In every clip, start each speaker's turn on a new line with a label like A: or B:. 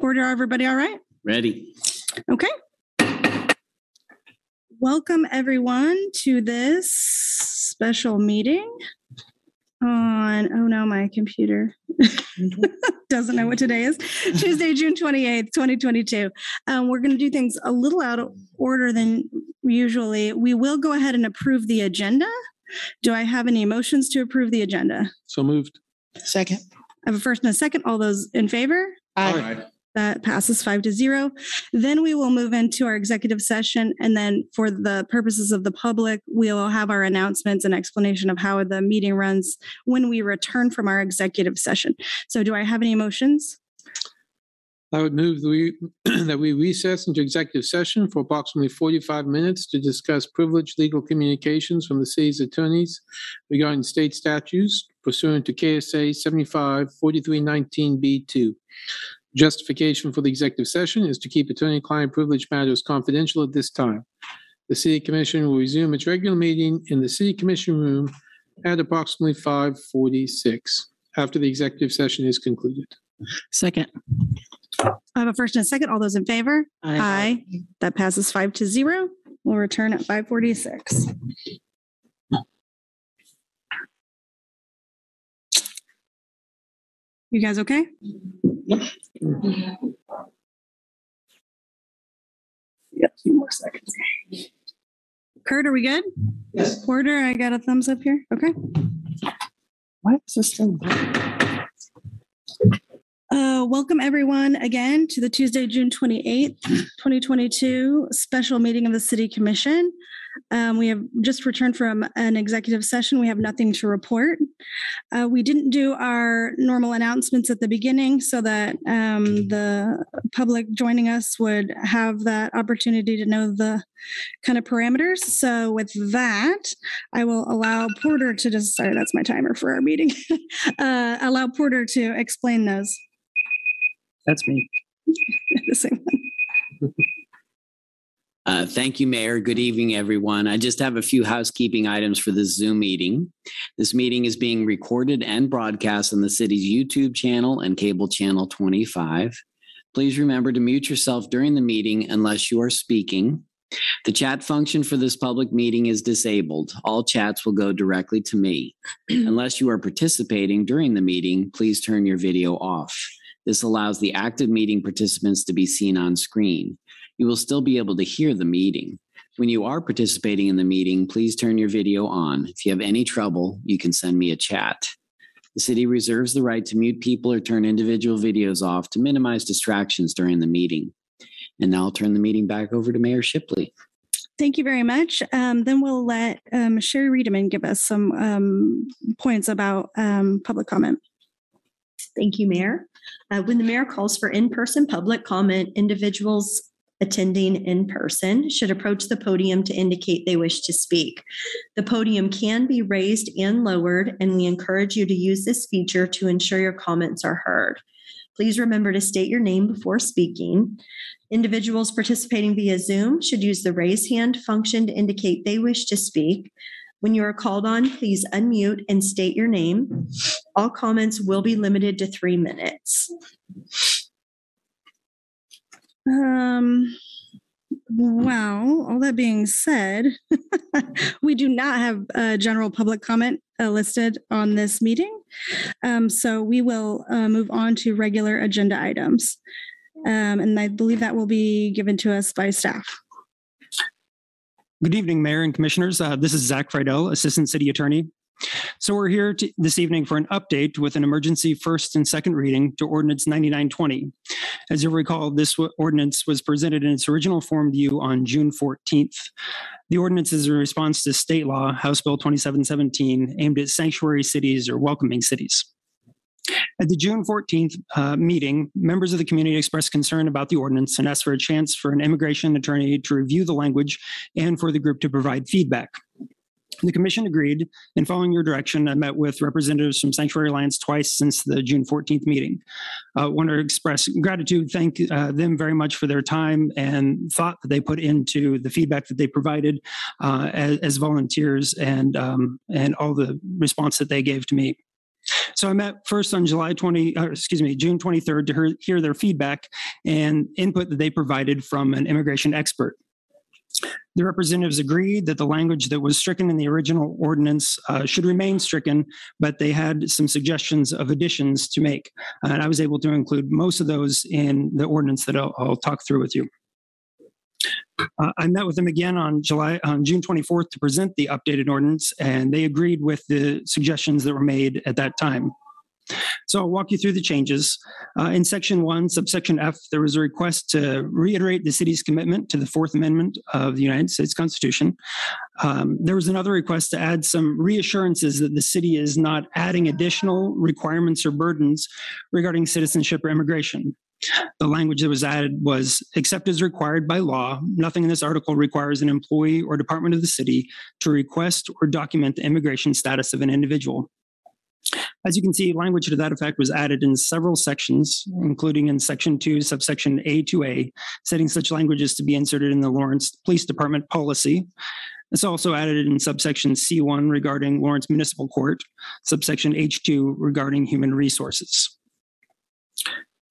A: Porter, everybody all right?
B: Ready.
A: Okay. Welcome, everyone, to this special meeting on, oh no, my computer doesn't know what today is. Tuesday, June 28th, 2022. Um, we're going to do things a little out of order than usually. We will go ahead and approve the agenda. Do I have any motions to approve the agenda?
C: So moved.
D: Second.
A: I have a first and a second. All those in favor?
D: Aye.
A: That passes five to zero. Then we will move into our executive session. And then for the purposes of the public, we'll have our announcements and explanation of how the meeting runs when we return from our executive session. So do I have any motions?
C: I would move that we, that we recess into executive session for approximately 45 minutes to discuss privileged legal communications from the city's attorneys regarding state statutes pursuant to KSA 75 4319B2. Justification for the executive session is to keep attorney-client privilege matters confidential at this time. The City Commission will resume its regular meeting in the City Commission room at approximately 5:46 after the executive session is concluded.
D: Second.
A: I have a first and a second. All those in favor? Aye. That passes five to zero. We'll return at 5:46. You guys okay? Yep, few more seconds. Kurt, are we good?
D: Yes.
A: Porter, I got a thumbs up here. Okay.
D: Why is this still?
A: Uh, welcome everyone again to the Tuesday, June 28th, 2022 special meeting of the City Commission. Um, we have just returned from an executive session. We have nothing to report. Uh, we didn't do our normal announcements at the beginning so that um, the public joining us would have that opportunity to know the kind of parameters. So with that, I will allow Porter to just, sorry, that's my timer for our meeting. uh, allow Porter to explain those.
D: That's me.
A: the same one.
B: Uh, thank you, Mayor. Good evening, everyone. I just have a few housekeeping items for this Zoom meeting. This meeting is being recorded and broadcast on the city's YouTube channel and cable channel 25. Please remember to mute yourself during the meeting unless you are speaking. The chat function for this public meeting is disabled. All chats will go directly to me. Unless you are participating during the meeting, please turn your video off. This allows the active meeting participants to be seen on screen. You will still be able to hear the meeting. When you are participating in the meeting, please turn your video on. If you have any trouble, you can send me a chat. The city reserves the right to mute people or turn individual videos off to minimize distractions during the meeting. And now I'll turn the meeting back over to Mayor Shipley.
A: Thank you very much. Um, then we'll let um, Sherri Riedemann give us some um, points about um, public comment.
E: Thank you, Mayor. Uh, when the mayor calls for in-person public comment, individuals attending in person should approach the podium to indicate they wish to speak. The podium can be raised and lowered, and we encourage you to use this feature to ensure your comments are heard. Please remember to state your name before speaking. Individuals participating via Zoom should use the raise hand function to indicate they wish to speak. When you are called on, please unmute and state your name. All comments will be limited to three minutes.
A: Um, wow. All that being said, we do not have a general public comment uh, listed on this meeting. Um, so we will uh, move on to regular agenda items. Um, and I believe that will be given to us by staff.
F: Good evening, Mayor and Commissioners. Uh, this is Zach Friedel, Assistant City Attorney. So we're here to, this evening for an update with an emergency first and second reading to Ordinance 9920. As you recall, this ordinance was presented in its original form to you on June 14th. The ordinance is a response to state law, House Bill 2717, aimed at sanctuary cities or welcoming cities. At the June 14th uh, meeting, members of the community expressed concern about the ordinance and asked for a chance for an immigration attorney to review the language and for the group to provide feedback. The commission agreed, and following your direction, I met with representatives from Sanctuary Alliance twice since the June 14th meeting. I uh, want to express gratitude, thank uh, them very much for their time and thought that they put into the feedback that they provided uh, as, as, volunteers and um, and all the response that they gave to me. So I met first on July 20, uh, excuse me, June 23rd to hear, hear their feedback and input that they provided from an immigration expert. The representatives agreed that the language that was stricken in the original ordinance uh, should remain stricken, but they had some suggestions of additions to make. And I was able to include most of those in the ordinance that I'll, I'll talk through with you. Uh, I met with them again on July on June 24th to present the updated ordinance, and they agreed with the suggestions that were made at that time. So I'll walk you through the changes. Uh, in section one, subsection F, there was a request to reiterate the city's commitment to the Fourth Amendment of the United States Constitution. Um, there was another request to add some reassurances that the city is not adding additional requirements or burdens regarding citizenship or immigration. The language that was added was except as required by law, nothing in this article requires an employee or department of the city to request or document the immigration status of an individual. As you can see, language to that effect was added in several sections, including in section two, subsection A2A, setting such languages to be inserted in the Lawrence Police Department policy. It's also added in subsection C1 regarding Lawrence Municipal Court, subsection H2 regarding human resources.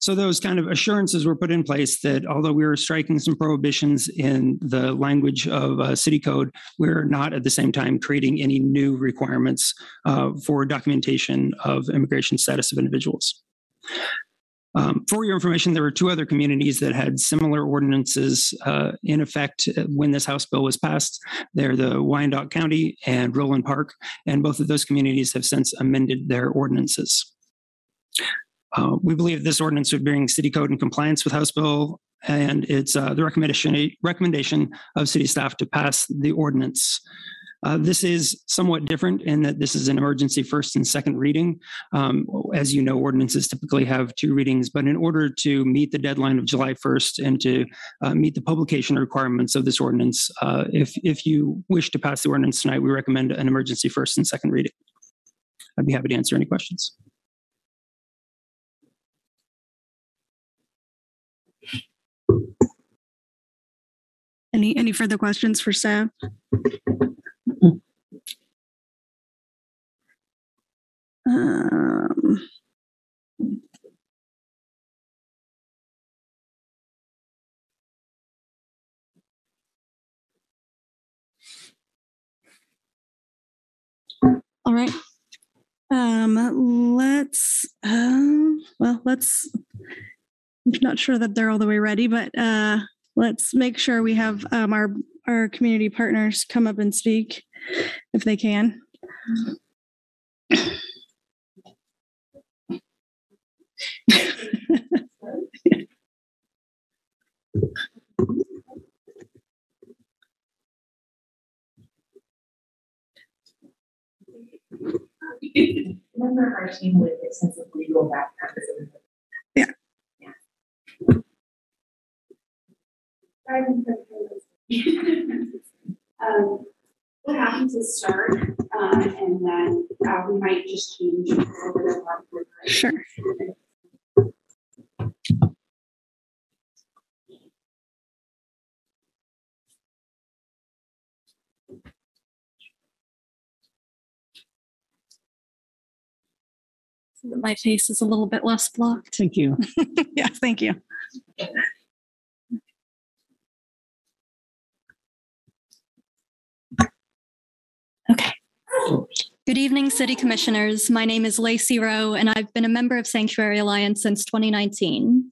F: So those kind of assurances were put in place that although we were striking some prohibitions in the language of uh, city code, we're not at the same time creating any new requirements uh, for documentation of immigration status of individuals. Um, for your information, there were two other communities that had similar ordinances uh, in effect when this House bill was passed. They're the Wyandotte County and Roeland Park, and both of those communities have since amended their ordinances. Uh, we believe this ordinance would bring city code in compliance with House Bill, and it's uh, the recommendation recommendation of city staff to pass the ordinance. Uh, this is somewhat different in that this is an emergency first and second reading. Um, as you know, ordinances typically have two readings, but in order to meet the deadline of July 1st and to uh, meet the publication requirements of this ordinance, uh, if, if you wish to pass the ordinance tonight, we recommend an emergency first and second reading. I'd be happy to answer any questions.
G: Any, any further questions for staff? Um, All right. Um, let's, um, well, let's, I'm not sure that they're all the way ready, but, uh, let's make sure we have, um, our, our community partners come up and speak if they can.
H: member of our team with extensive legal background.
G: Yeah.
H: Yeah. Driving for Um, what happens is start, uh, and then, uh, we might just change. a little bit of our program.
G: Sure. So that My face is a little bit less blocked.
I: Thank you.
G: Yeah, thank you. Good evening, City Commissioners. My name is Lacey Rowe, and I've been a member of Sanctuary Alliance since 2019.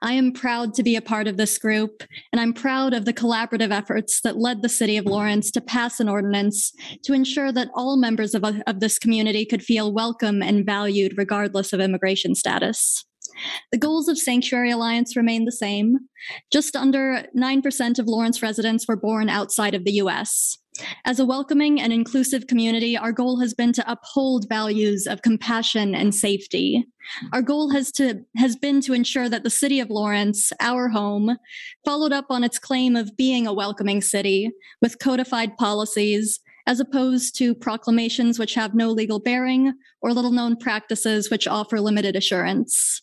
G: I am proud to be a part of this group, and I'm proud of the collaborative efforts that led the City of Lawrence to pass an ordinance to ensure that all members of, of this community could feel welcome and valued regardless of immigration status. The goals of Sanctuary Alliance remain the same. Just under 9% of Lawrence residents were born outside of the US. As a welcoming and inclusive community, our goal has been to uphold values of compassion and safety. Our goal has to has been to ensure that the city of Lawrence, our home, followed up on its claim of being a welcoming city with codified policies as opposed to proclamations which have no legal bearing or little known practices which offer limited assurance.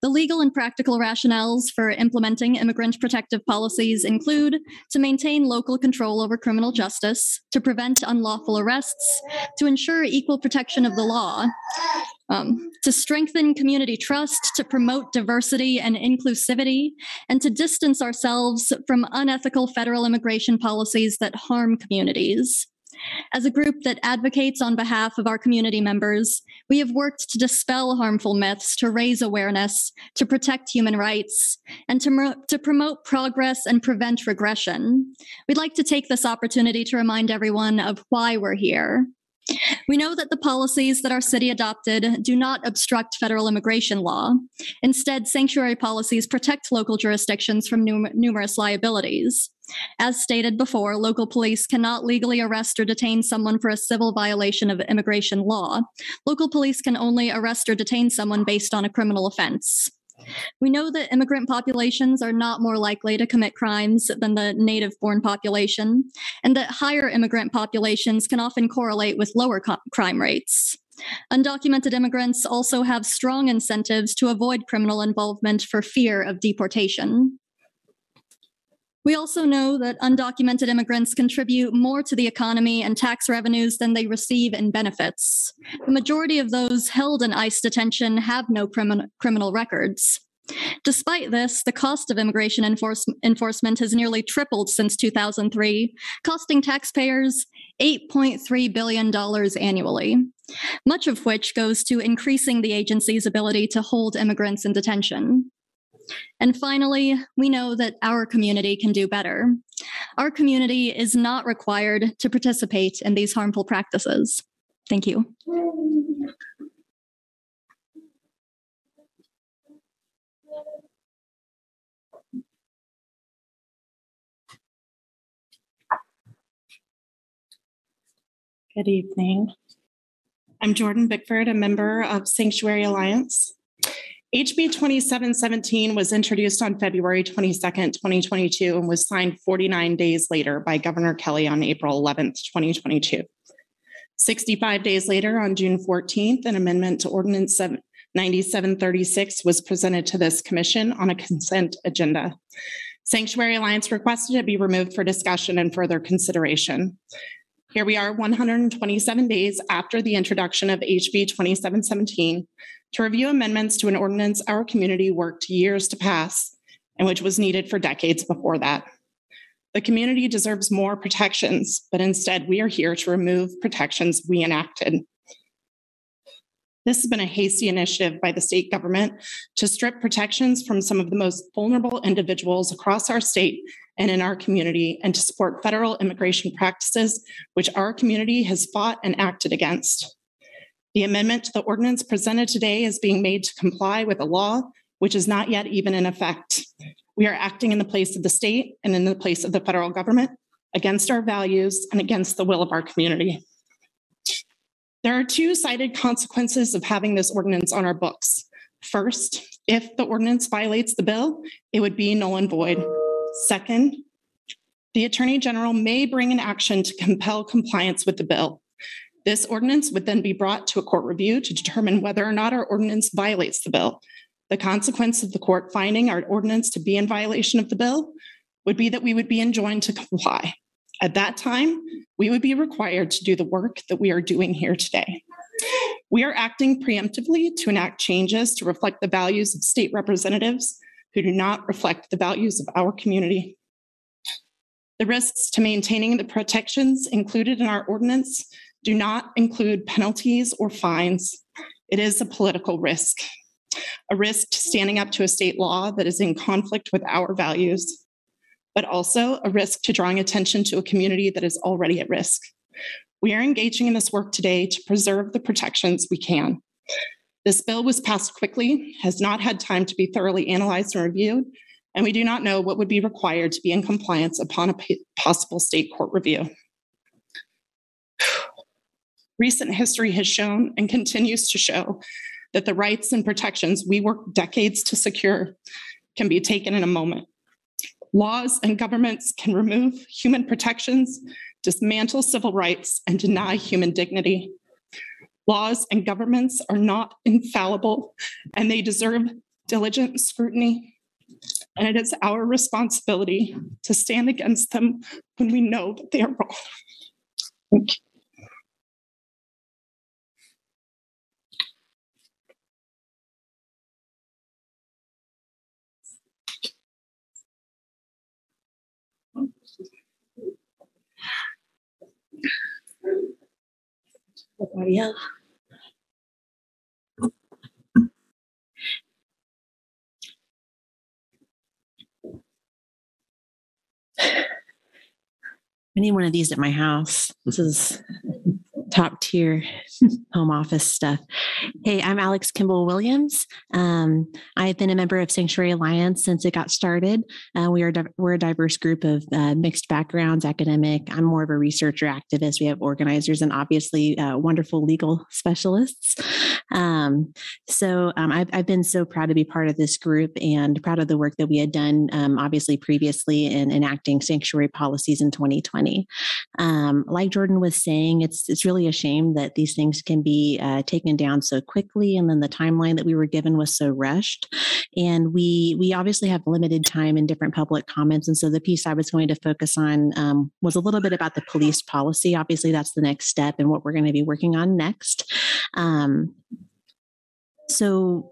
G: The legal and practical rationales for implementing immigrant protective policies include to maintain local control over criminal justice, to prevent unlawful arrests, to ensure equal protection of the law. um, to strengthen community trust, to promote diversity and inclusivity, and to distance ourselves from unethical federal immigration policies that harm communities. As a group that advocates on behalf of our community members, we have worked to dispel harmful myths, to raise awareness, to protect human rights, and to, mer- to promote progress and prevent regression. We'd like to take this opportunity to remind everyone of why we're here. We know that the policies that our city adopted do not obstruct federal immigration law. Instead, sanctuary policies protect local jurisdictions from num- numerous liabilities. As stated before, local police cannot legally arrest or detain someone for a civil violation of immigration law. Local police can only arrest or detain someone based on a criminal offense. We know that immigrant populations are not more likely to commit crimes than the native born population, and that higher immigrant populations can often correlate with lower co- crime rates. Undocumented immigrants also have strong incentives to avoid criminal involvement for fear of deportation. We also know that undocumented immigrants contribute more to the economy and tax revenues than they receive in benefits. The majority of those held in ICE detention have no crimin- criminal records. Despite this, the cost of immigration enforce- enforcement has nearly tripled since 2003, costing taxpayers $8.3 billion annually, much of which goes to increasing the agency's ability to hold immigrants in detention. And finally, we know that our community can do better. Our community is not required to participate in these harmful practices. Thank you.
J: Good evening. I'm Jordan Bickford, a member of Sanctuary Alliance. HB 2717 was introduced on February 22nd, 2022, and was signed 49 days later by Governor Kelly on April 11th, 2022. 65 days later, on June 14th, an amendment to Ordinance 9736 was presented to this commission on a consent agenda. Sanctuary Alliance requested it be removed for discussion and further consideration. Here we are 127 days after the introduction of HB 2717 to review amendments to an ordinance our community worked years to pass and which was needed for decades before that. The community deserves more protections, but instead we are here to remove protections we enacted. This has been a hasty initiative by the state government to strip protections from some of the most vulnerable individuals across our state and in our community, and to support federal immigration practices, which our community has fought and acted against. The amendment to the ordinance presented today is being made to comply with a law which is not yet even in effect. We are acting in the place of the state and in the place of the federal government against our values and against the will of our community. There are two cited consequences of having this ordinance on our books. First, if the ordinance violates the bill, it would be null and void. Second, the Attorney General may bring an action to compel compliance with the bill. This ordinance would then be brought to a court review to determine whether or not our ordinance violates the bill. The consequence of the court finding our ordinance to be in violation of the bill would be that we would be enjoined to comply. At that time, we would be required to do the work that we are doing here today. We are acting preemptively to enact changes to reflect the values of state representatives who do not reflect the values of our community. The risks to maintaining the protections included in our ordinance do not include penalties or fines. It is a political risk, a risk to standing up to a state law that is in conflict with our values, but also a risk to drawing attention to a community that is already at risk. We are engaging in this work today to preserve the protections we can. This bill was passed quickly, has not had time to be thoroughly analyzed and reviewed, and we do not know what would be required to be in compliance upon a possible state court review. Recent history has shown and continues to show that the rights and protections we worked decades to secure can be taken in a moment. Laws and governments can remove human protections, dismantle civil rights, and deny human dignity. Laws and governments are not infallible, and they deserve diligent scrutiny. And it is our responsibility to stand against them when we know that they are wrong. Thank you.
K: Ariel. I need one of these at my house. This is top tier home office stuff. Hey, I'm Alex Kimball Williams. Um, I've been a member of Sanctuary Alliance since it got started. Uh, we are we're a diverse group of uh, mixed backgrounds, academic. I'm more of a researcher activist. We have organizers and obviously uh, wonderful legal specialists. Um, so um, I've, I've been so proud to be part of this group and proud of the work that we had done, um, obviously previously in enacting sanctuary policies in 2020. Um, like Jordan was saying, it's it's really a shame that these things can be uh, taken down so quickly, and then the timeline that we were given was so rushed. And we we obviously have limited time in different public comments, and so the piece I was going to focus on um, was a little bit about the police policy. Obviously, that's the next step and what we're going to be working on next. Um, so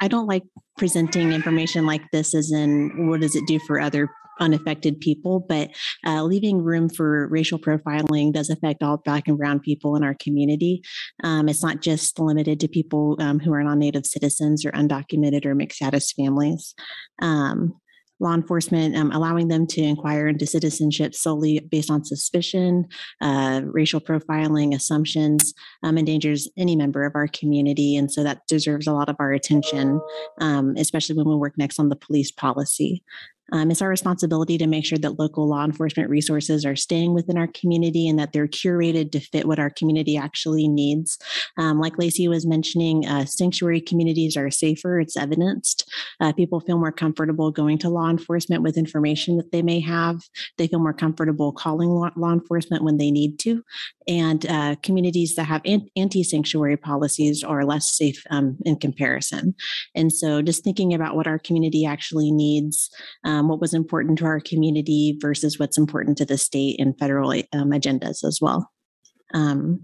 K: I don't like presenting information like this as in what does it do for other unaffected people, but uh, leaving room for racial profiling does affect all black and brown people in our community. Um, it's not just limited to people um, who are non-native citizens or undocumented or mixed status families. Um, law enforcement um, allowing them to inquire into citizenship solely based on suspicion, uh, racial profiling, assumptions, um, endangers any member of our community. And so that deserves a lot of our attention, um, especially when we work next on the police policy. Um, it's our responsibility to make sure that local law enforcement resources are staying within our community and that they're curated to fit what our community actually needs. Um, like Lacey was mentioning, uh, sanctuary communities are safer, it's evidenced. Uh, people feel more comfortable going to law enforcement with information that they may have. They feel more comfortable calling law, law enforcement when they need to. And uh, communities that have anti sanctuary policies are less safe um, in comparison. And so just thinking about what our community actually needs. Um, what was important to our community versus what's important to the state and federal um, agendas as well. Um,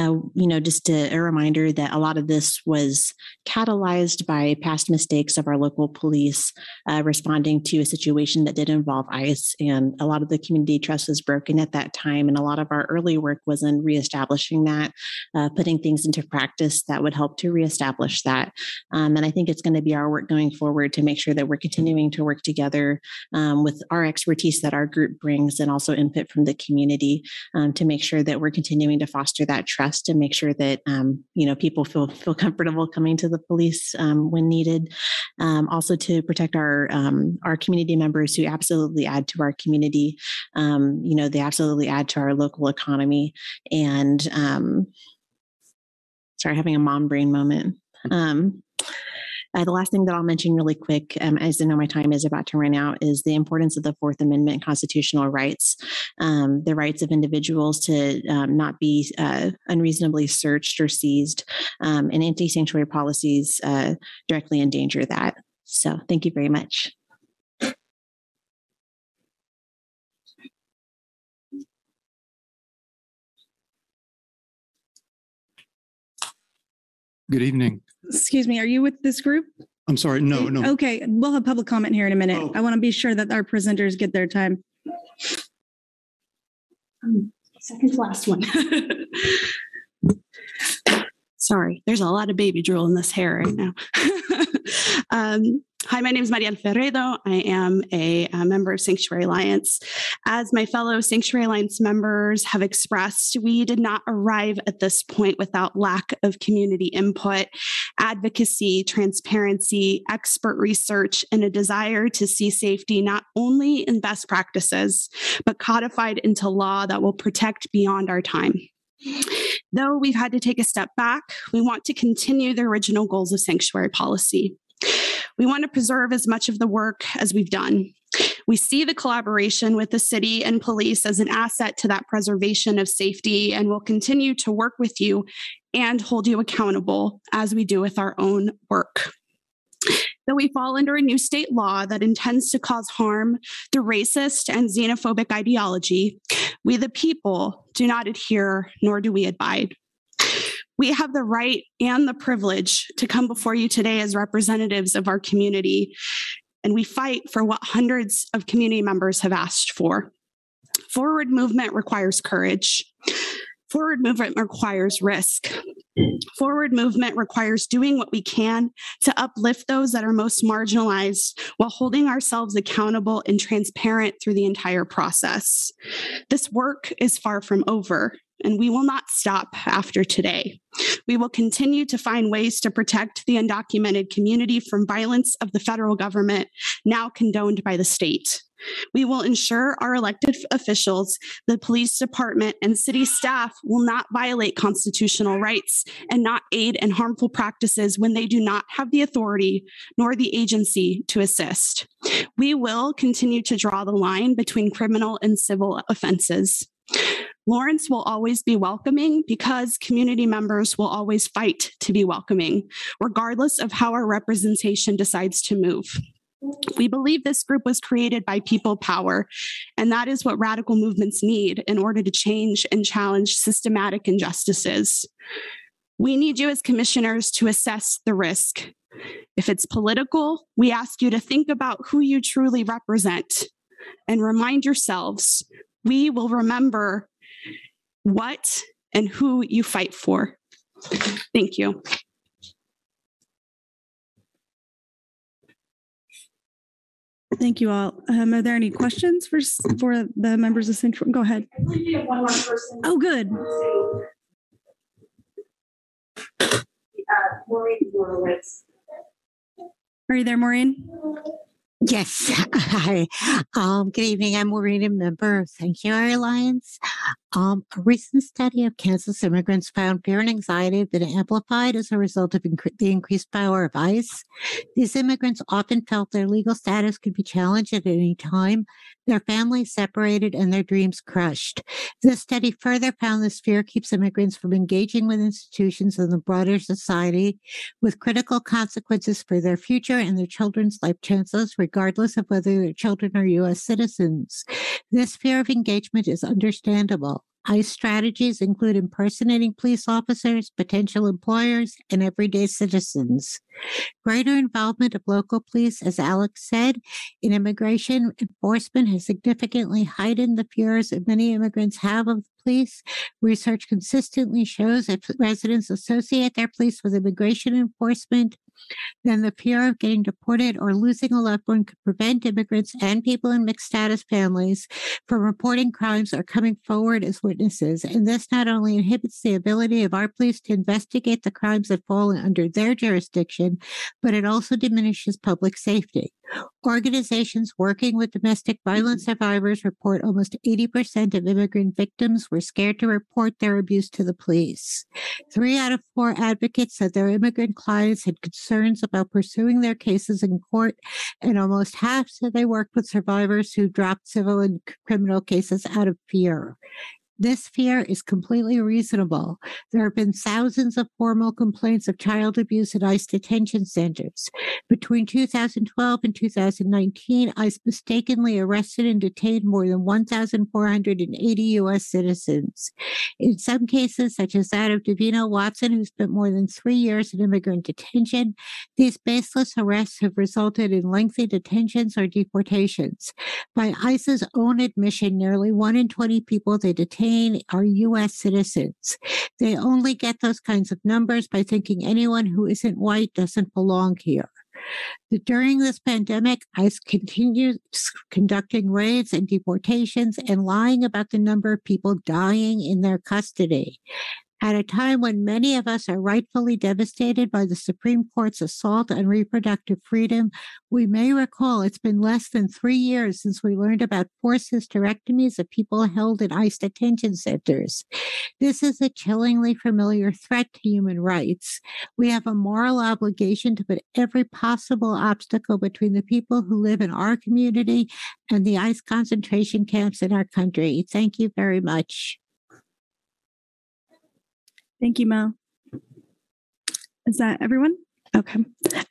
K: uh, you know, just a, a, reminder that a lot of this was catalyzed by past mistakes of our local police uh, responding to a situation that did involve ICE. And a lot of the community trust was broken at that time. And a lot of our early work was in reestablishing that, uh, putting things into practice that would help to reestablish that. Um, and I think it's going to be our work going forward to make sure that we're continuing to work together um, with our expertise that our group brings and also input from the community um, to make sure that we're continuing to foster that trust and make sure that um, you know people feel feel comfortable coming to the police um, when needed. Um, also to protect our um, our community members who absolutely add to our community. Um, you know they absolutely add to our local economy. And um, sorry, having a mom brain moment. Um, uh, the last thing that I'll mention really quick, um, as I know my time is about to run out, is the importance of the Fourth Amendment constitutional rights, um, the rights of individuals to um, not be uh, unreasonably searched or seized, um, and anti sanctuary policies uh, directly endanger that. So, thank you very much.
L: Good evening.
A: Excuse me, are you with this group?
L: I'm sorry. No, no.
A: Okay, we'll have public comment here in a minute.
L: Oh.
A: I want to be sure that our presenters get their time.
K: Um, Second to last one. Sorry, there's a lot of baby drool in this hair right now. um, hi, my name is Marian Ferredo. I am a, a, member of Sanctuary Alliance. As my fellow Sanctuary Alliance members have expressed, we did not arrive at this point without lack of community input, advocacy, transparency, expert research, and a desire to see safety not only in best practices, but codified into law that will protect beyond our time. Though we've had to take a step back, we want to continue the original goals of sanctuary policy. We want to preserve as much of the work as we've done. We see the collaboration with the city and police as an asset to that preservation of safety and we'll continue to work with you and hold you accountable as we do with our own work that we fall under a new state law that intends to cause harm through racist and xenophobic ideology, we the people do not adhere nor do we abide. We have the right and the privilege to come before you today as representatives of our community, and we fight for what hundreds of community members have asked for. Forward movement requires courage.
H: Forward movement requires risk. Forward movement requires doing what we can to uplift those that are most marginalized while holding ourselves accountable and transparent through the entire process. This work is far from over, and we will not stop after today. We will continue to find ways to protect the undocumented community from violence of the federal government, now condoned by the state. We will ensure our elected officials, the police department, and city staff will not violate constitutional rights and not aid in harmful practices when they do not have the authority nor the agency to assist. We will continue to draw the line between criminal and civil offenses. Lawrence will always be welcoming because community members will always fight to be welcoming, regardless of how our representation decides to move. We believe this group was created by people power, and that is what radical movements need in order to change and challenge systematic injustices. We need you as commissioners to assess the risk. If it's political, we ask you to think about who you truly represent and remind yourselves we will remember what and who you fight for. Thank you.
A: Thank you all. Um, are there any questions for, for the members of Sanctuary? Go ahead.
M: I believe we have one more person.
A: Oh, good.
M: Uh, Maureen Horowitz.
A: Are you there, Maureen?
N: Yes. Hi. Um, good evening. I'm Maureen, a member of Sanctuary Alliance. Um, a recent study of Kansas immigrants found fear and anxiety have been amplified as a result of incre- the increased power of ICE. These immigrants often felt their legal status could be challenged at any time, their families separated, and their dreams crushed. This study further found this fear keeps immigrants from engaging with institutions and the broader society with critical consequences for their future and their children's life chances, regardless of whether their children are U.S. citizens. This fear of engagement is understandable. ICE strategies include impersonating police officers, potential employers, and everyday citizens. Greater involvement of local police, as Alex said, in immigration enforcement has significantly heightened the fears that many immigrants have of the police. Research consistently shows that residents associate their police with immigration enforcement, then the fear of getting deported or losing a loved one could prevent immigrants and people in mixed status families from reporting crimes or coming forward as witnesses. And this not only inhibits the ability of our police to investigate the crimes that fall under their jurisdiction, but it also diminishes public safety. Organizations working with domestic violence mm-hmm. survivors report almost 80% of immigrant victims were scared to report their abuse to the police. Three out of four advocates said their immigrant clients had concerns about pursuing their cases in court, and almost half said they worked with survivors who dropped civil and criminal cases out of fear. This fear is completely reasonable. There have been thousands of formal complaints of child abuse at ICE detention centers. Between 2012 and 2019, ICE mistakenly arrested and detained more than 1,480 U.S. citizens. In some cases, such as that of Davino Watson, who spent more than three years in immigrant detention, these baseless arrests have resulted in lengthy detentions or deportations. By ICE's own admission, nearly one in 20 people they are U.S. citizens. They only get those kinds of numbers by thinking anyone who isn't white doesn't belong here. During this pandemic, ICE continues conducting raids and deportations and lying about the number of people dying in their custody. At a time when many of us are rightfully devastated by the Supreme Court's assault on reproductive freedom, we may recall it's been less than three years since we learned about forced hysterectomies of people held in ICE detention centers. This is a chillingly familiar threat to human rights. We have a moral obligation to put every possible obstacle between the people who live in our community and the ICE concentration camps in our country. Thank you very much.
A: Thank you, Mel. Is that everyone? Okay.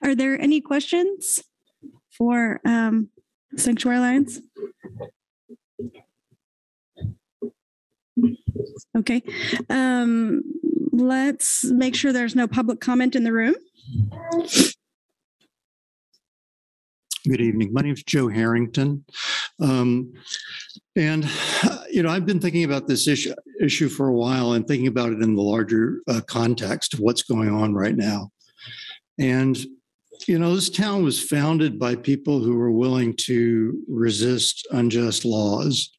A: Are there any questions for um, Sanctuary Alliance? Okay. Um, let's make sure there's no public comment in the room.
L: Good evening. My name is Joe Harrington. Um, and, you know, I've been thinking about this issue, issue for a while and thinking about it in the larger uh, context of what's going on right now. And, you know, this town was founded by people who were willing to resist unjust laws.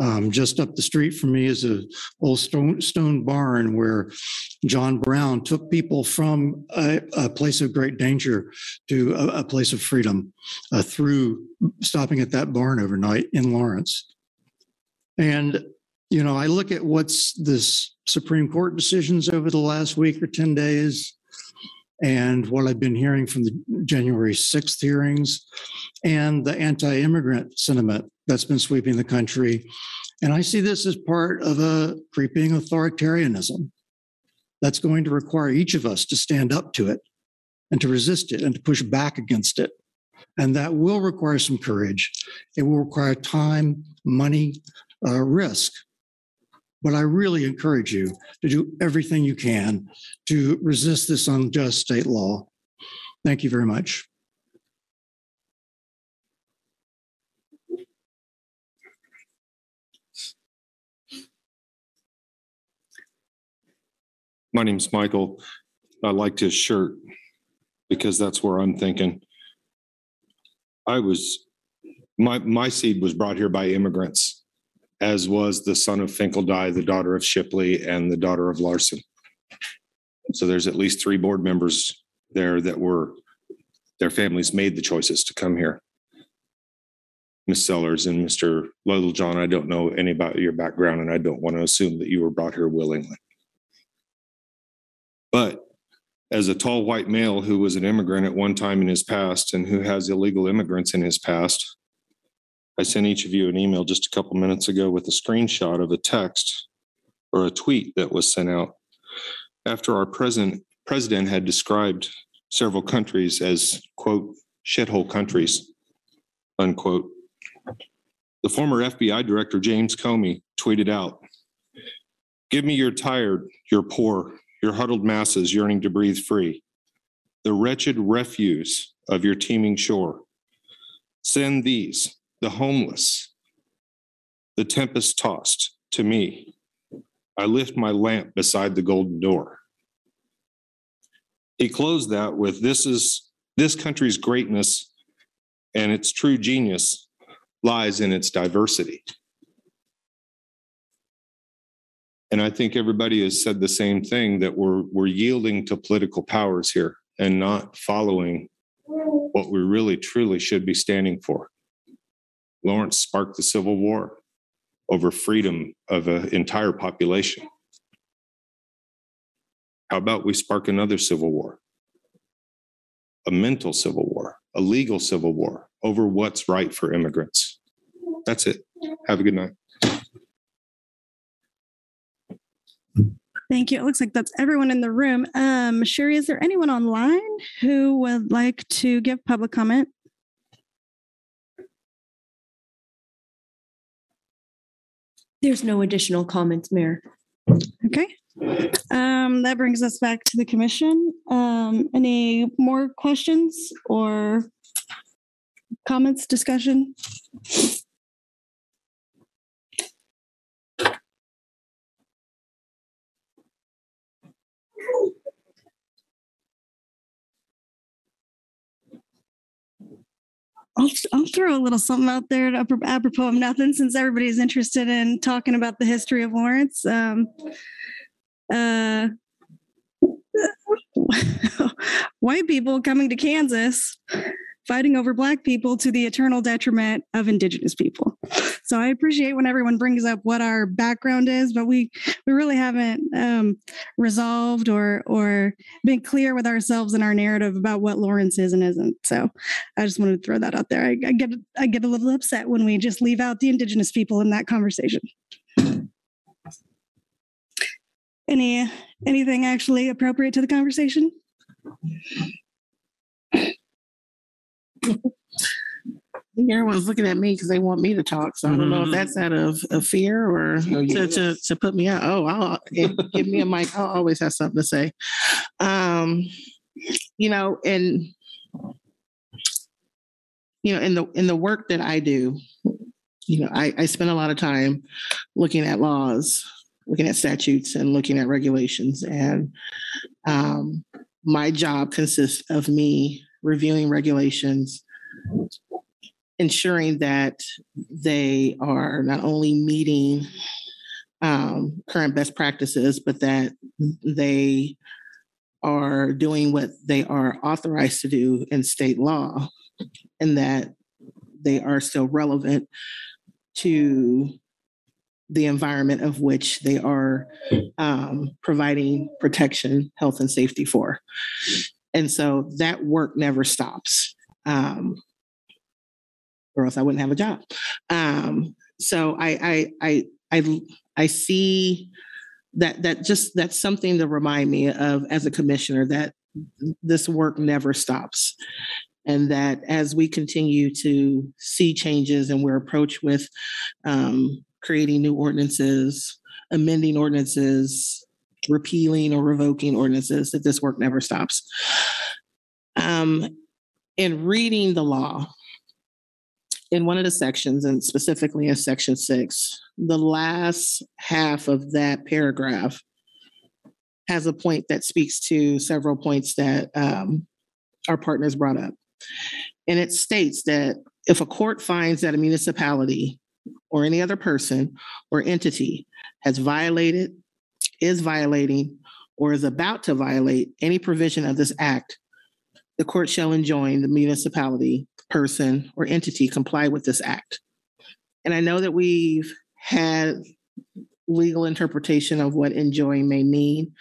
L: Um, just up the street from me is a old stone, stone barn where John Brown took people from a, a place of great danger to a, a place of freedom uh, through stopping at that barn overnight in Lawrence. And you know, I look at what's this Supreme Court decisions over the last week or 10 days and what I've been hearing from the January 6th hearings and the anti immigrant sentiment that's been sweeping the country. And I see this as part of a creeping authoritarianism that's going to require each of us to stand up to it and to resist it and to push back against it. And that will require some courage. It will require time, money, uh, risk. But I really encourage you to do everything you can to resist this unjust state law. Thank you very much.
O: My name's Michael. I liked his shirt because that's where I'm thinking. I was, my, my seed was brought here by immigrants, as was the son of Finkeldei, the daughter of Shipley, and the daughter of Larsen. So there's at least three board members there that were, their families made the choices to come here. Miss Sellers and Mr. Littlejohn, I don't know any about your background, and I don't want to assume that you were brought here willingly. But as a tall white male who was an immigrant at one time in his past and who has illegal immigrants in his past, I sent each of you an email just a couple minutes ago with a screenshot of a text or a tweet that was sent out after our president president had described several countries as quote shithole countries unquote. The former FBI director James Comey tweeted out, "Give me your tired, your poor, your huddled masses yearning to breathe free, the wretched refuse of your teeming shore. Send these, the homeless, the tempest tossed, to me. I lift my lamp beside the golden door. He closed that with this is this country's greatness and its true genius lies in its diversity. And I think everybody has said the same thing that we're we're yielding to political powers here and not following what we really truly should be standing for. Lawrence sparked the Civil War over freedom of an entire population. How about we spark another civil war? A mental civil war, a legal civil war over what's right for immigrants. That's it. Have a good night.
A: Thank you. It looks like that's everyone in the room. Um, Sherri, is there anyone online who would like to give public comment?
E: There's no additional comments, Mayor.
A: Okay. Um, that brings us back to the commission. Um, any more questions or comments, discussion? I'll, I'll throw a little something out there apropos of nothing since everybody's interested in talking about the history of Lawrence. Um, uh, white people coming to Kansas fighting over black people to the eternal detriment of indigenous people. So I appreciate when everyone brings up what our background is, but we we really haven't um, resolved or or been clear with ourselves in our narrative about what Lawrence is and isn't. So I just wanted to throw that out there. I, I get I get a little upset when we just leave out the indigenous people in that conversation. Any anything actually appropriate to the conversation?
D: I think everyone's looking at me because they want me to talk. So I don't know if that's out of, of fear or
C: Oh,
D: to, to, to put me out. Oh, I'll if- give me a mic. I'll always have something to say. Um, you know, and you know, in the in the work that I do, you know, I, I spend a lot of time looking at laws, looking at statutes, and looking at regulations. And um, my job consists of me reviewing regulations, ensuring that they are not only meeting um, current best practices, but that they are doing what they are authorized to do in state law and that they are still relevant to the environment of which they are um, providing protection, health, and safety for. And so that work never stops, um, or else I wouldn't have a job. Um, so I, I, I, I, I see that that just that's something to remind me of as a commissioner that this work never stops and that as we continue to see changes and we're approached with um, creating new ordinances amending ordinances repealing or revoking ordinances that this work never stops um, in reading the law in one of the sections, and specifically in section six, the last half of that paragraph has a point that speaks to several points that um, our partners brought up. And it states that if a court finds that a municipality or any other person or entity has violated, is violating, or is about to violate any provision of this act, the court shall enjoin the municipality person or entity comply with this act. And I know that we've had legal interpretation of what enjoin may mean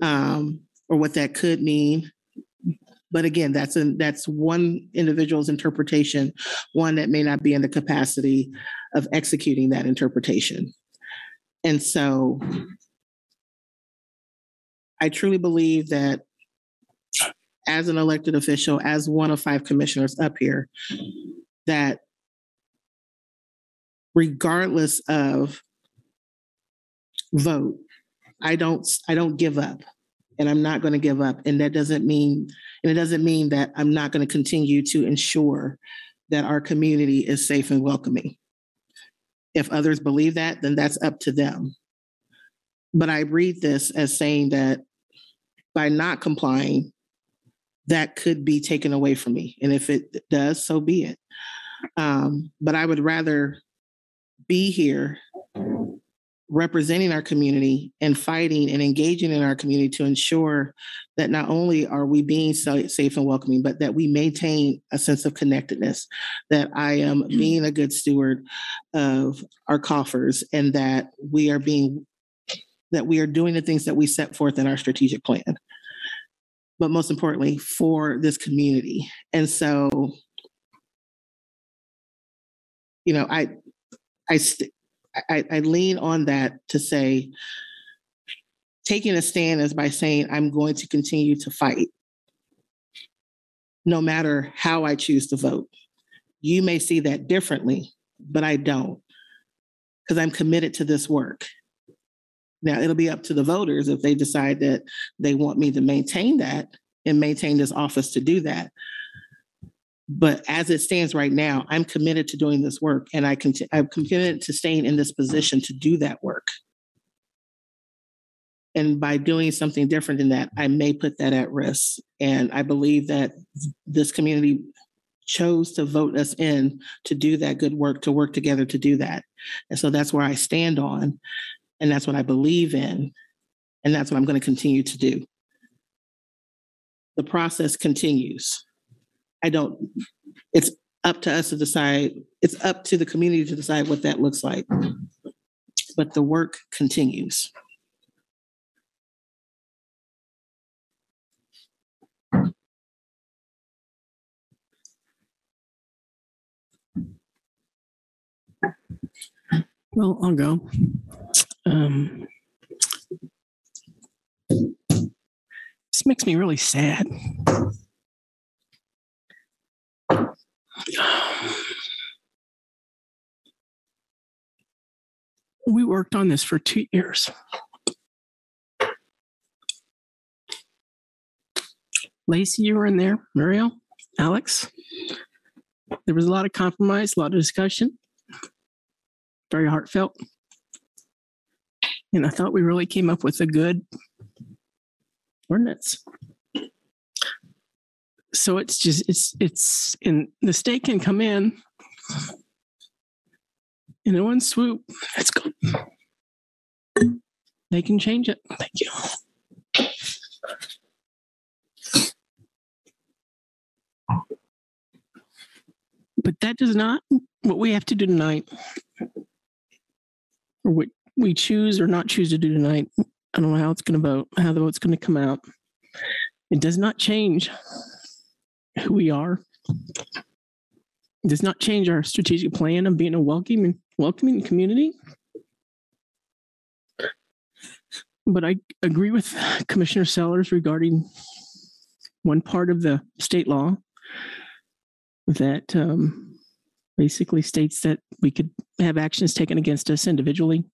D: um, or what that could mean. But again, that's a, that's one individual's interpretation, one that may not be in the capacity of executing that interpretation. And so I truly believe that as an elected official, as one of five commissioners up here, that regardless of vote, I don't I don't give up. And I'm not going to give up. And that doesn't mean, and it doesn't mean that I'm not going to continue to ensure that our community is safe and welcoming. If others believe that, then that's up to them. But I read this as saying that by not complying, that could be taken away from me. And if it does, so be it. Um, but I would rather be here representing our community and fighting and engaging in our community to ensure that not only are we being safe and welcoming, but that we maintain a sense of connectedness, that I am being a good steward of our coffers, and that we are being that we are doing the things that we set forth in our strategic plan but most importantly for this community. And so, you know, I, I, st- I, I lean on that to say, taking a stand is by saying I'm going to continue to fight, no matter how I choose to vote. You may see that differently, but I don't, because I'm committed to this work. Now, it'll be up to the voters if they decide that they want me to maintain that and maintain this office to do that. But as it stands right now, I'm committed to doing this work and I can I'm committed to staying in this position to do that work. And by doing something different than that, I may put that at risk. And I believe that this community chose to vote us in to do that good work, to work together to do that. And so that's where I stand on. And that's what I believe in. And that's what I'm going to continue to do. The process continues. I don't, it's up to us to decide, it's up to the community to decide what that looks like. But the work continues.
I: Well, I'll go. Um, this makes me really sad. We worked on this for two years. Lacey, you were in there. Muriel, Alex. There was a lot of compromise, a lot of discussion. very heartfelt. And I thought we really came up with a good ordinance. So it's just, it's, it's, and the state can come in and in one swoop, Let's go. They can change it. Thank you. But that does not what we have to do tonight, or what we choose or not choose to do tonight. I don't know how it's going to vote, how the vote's going to come out. It does not change who we are. It does not change our strategic plan of being a welcoming, welcoming community. But I agree with Commissioner Sellers regarding one part of the state law that um, basically states that we could have actions taken against us individually.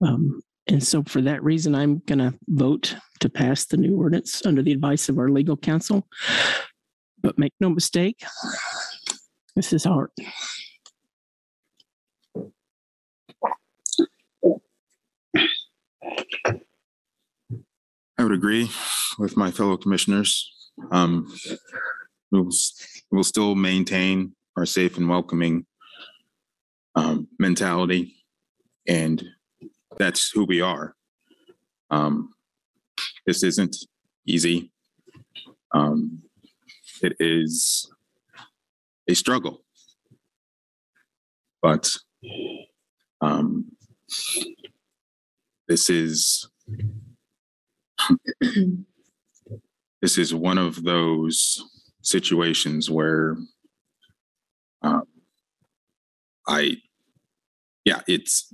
I: Um, and so for that reason, I'm going to vote to pass the new ordinance under the advice of our legal counsel. But make no mistake, this is hard.
P: I would agree with my fellow commissioners. Um, we'll, we'll still maintain our safe and welcoming um, mentality, and that's who we are. Um, this isn't easy. Um, it is a struggle, but um, this is this is one of those situations where um, I, yeah, it's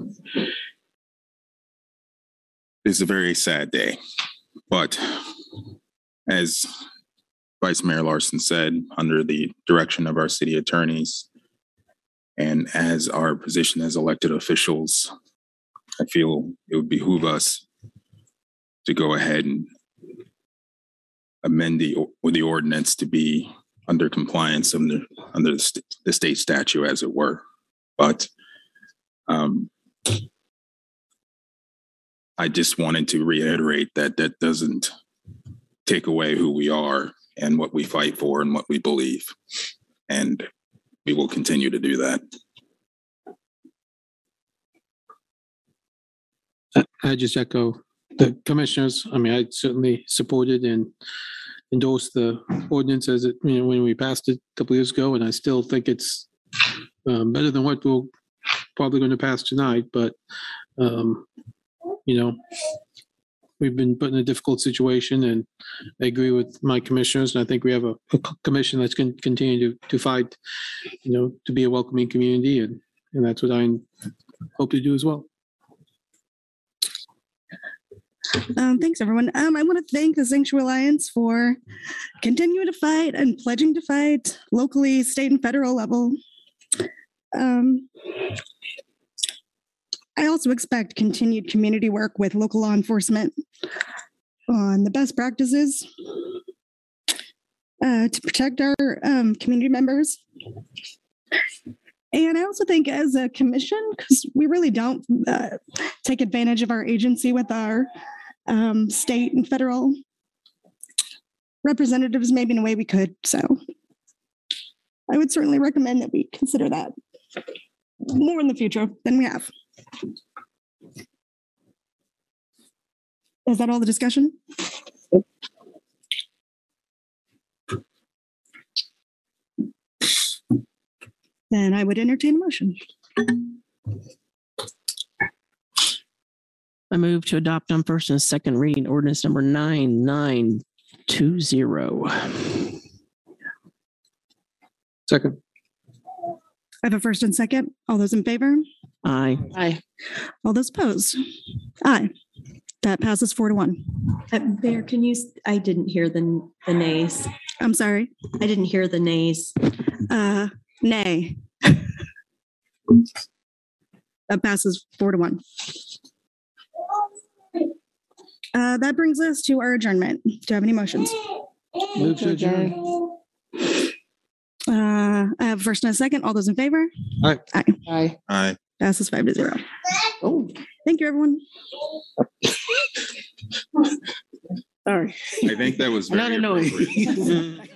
P: it's a very sad day, but as Vice Mayor Larsen said, under the direction of our city attorneys, and as our position as elected officials, I feel it would behoove us to go ahead and amend the, or the ordinance to be under compliance under, under the, st- the state statute as it were. But, um, I just wanted to reiterate that that doesn't take away who we are and what we fight for and what we believe. And we will continue to do that.
C: I- just echo the commissioners. I mean, I certainly supported and endorsed the ordinance as it, you know, when we passed it a couple years ago, and I still think it's um, better than what we're probably going to pass tonight, but, um, you know, we've been put in a difficult situation, and I agree with my commissioners, and I think we have a commission that's going to continue to, to fight, you know, to be a welcoming community, and, and that's what I hope to do as well.
A: Um, thanks, everyone. Um, I want to thank the Sanctuary Alliance for continuing to fight and pledging to fight locally, state, and federal level. Um, I also expect continued community work with local law enforcement on the best practices uh, to protect our um, community members. And I also think, as a commission, because we really don't uh, take advantage of our agency with our um, state and federal representatives, maybe in a way we could. So I would certainly recommend that we consider that more in the future than we have. Is that all the discussion? Then I would entertain a motion.
I: I move to adopt on first and second reading ordinance number nine nine two zero.
C: Second.
A: I have a first and second. All those in favor?
I: Aye.
D: Aye.
A: All those opposed? Aye. That passes four to one.
E: Uh, Mayor, can you, I didn't hear the, the nays.
A: I'm sorry.
E: I didn't hear the nays.
A: Uh, nay. That passes four to one. Uh, that brings us to our adjournment. Do you have any motions?
C: Move to adjourn.
A: Uh, I have first and a second. All those in favor?
C: Aye.
A: Aye.
D: Aye.
P: Aye.
A: Passes five to zero.
D: Oh.
A: Thank you, everyone.
D: Sorry.
P: I think that was
D: Not
P: very
D: annoying.
P: appropriate.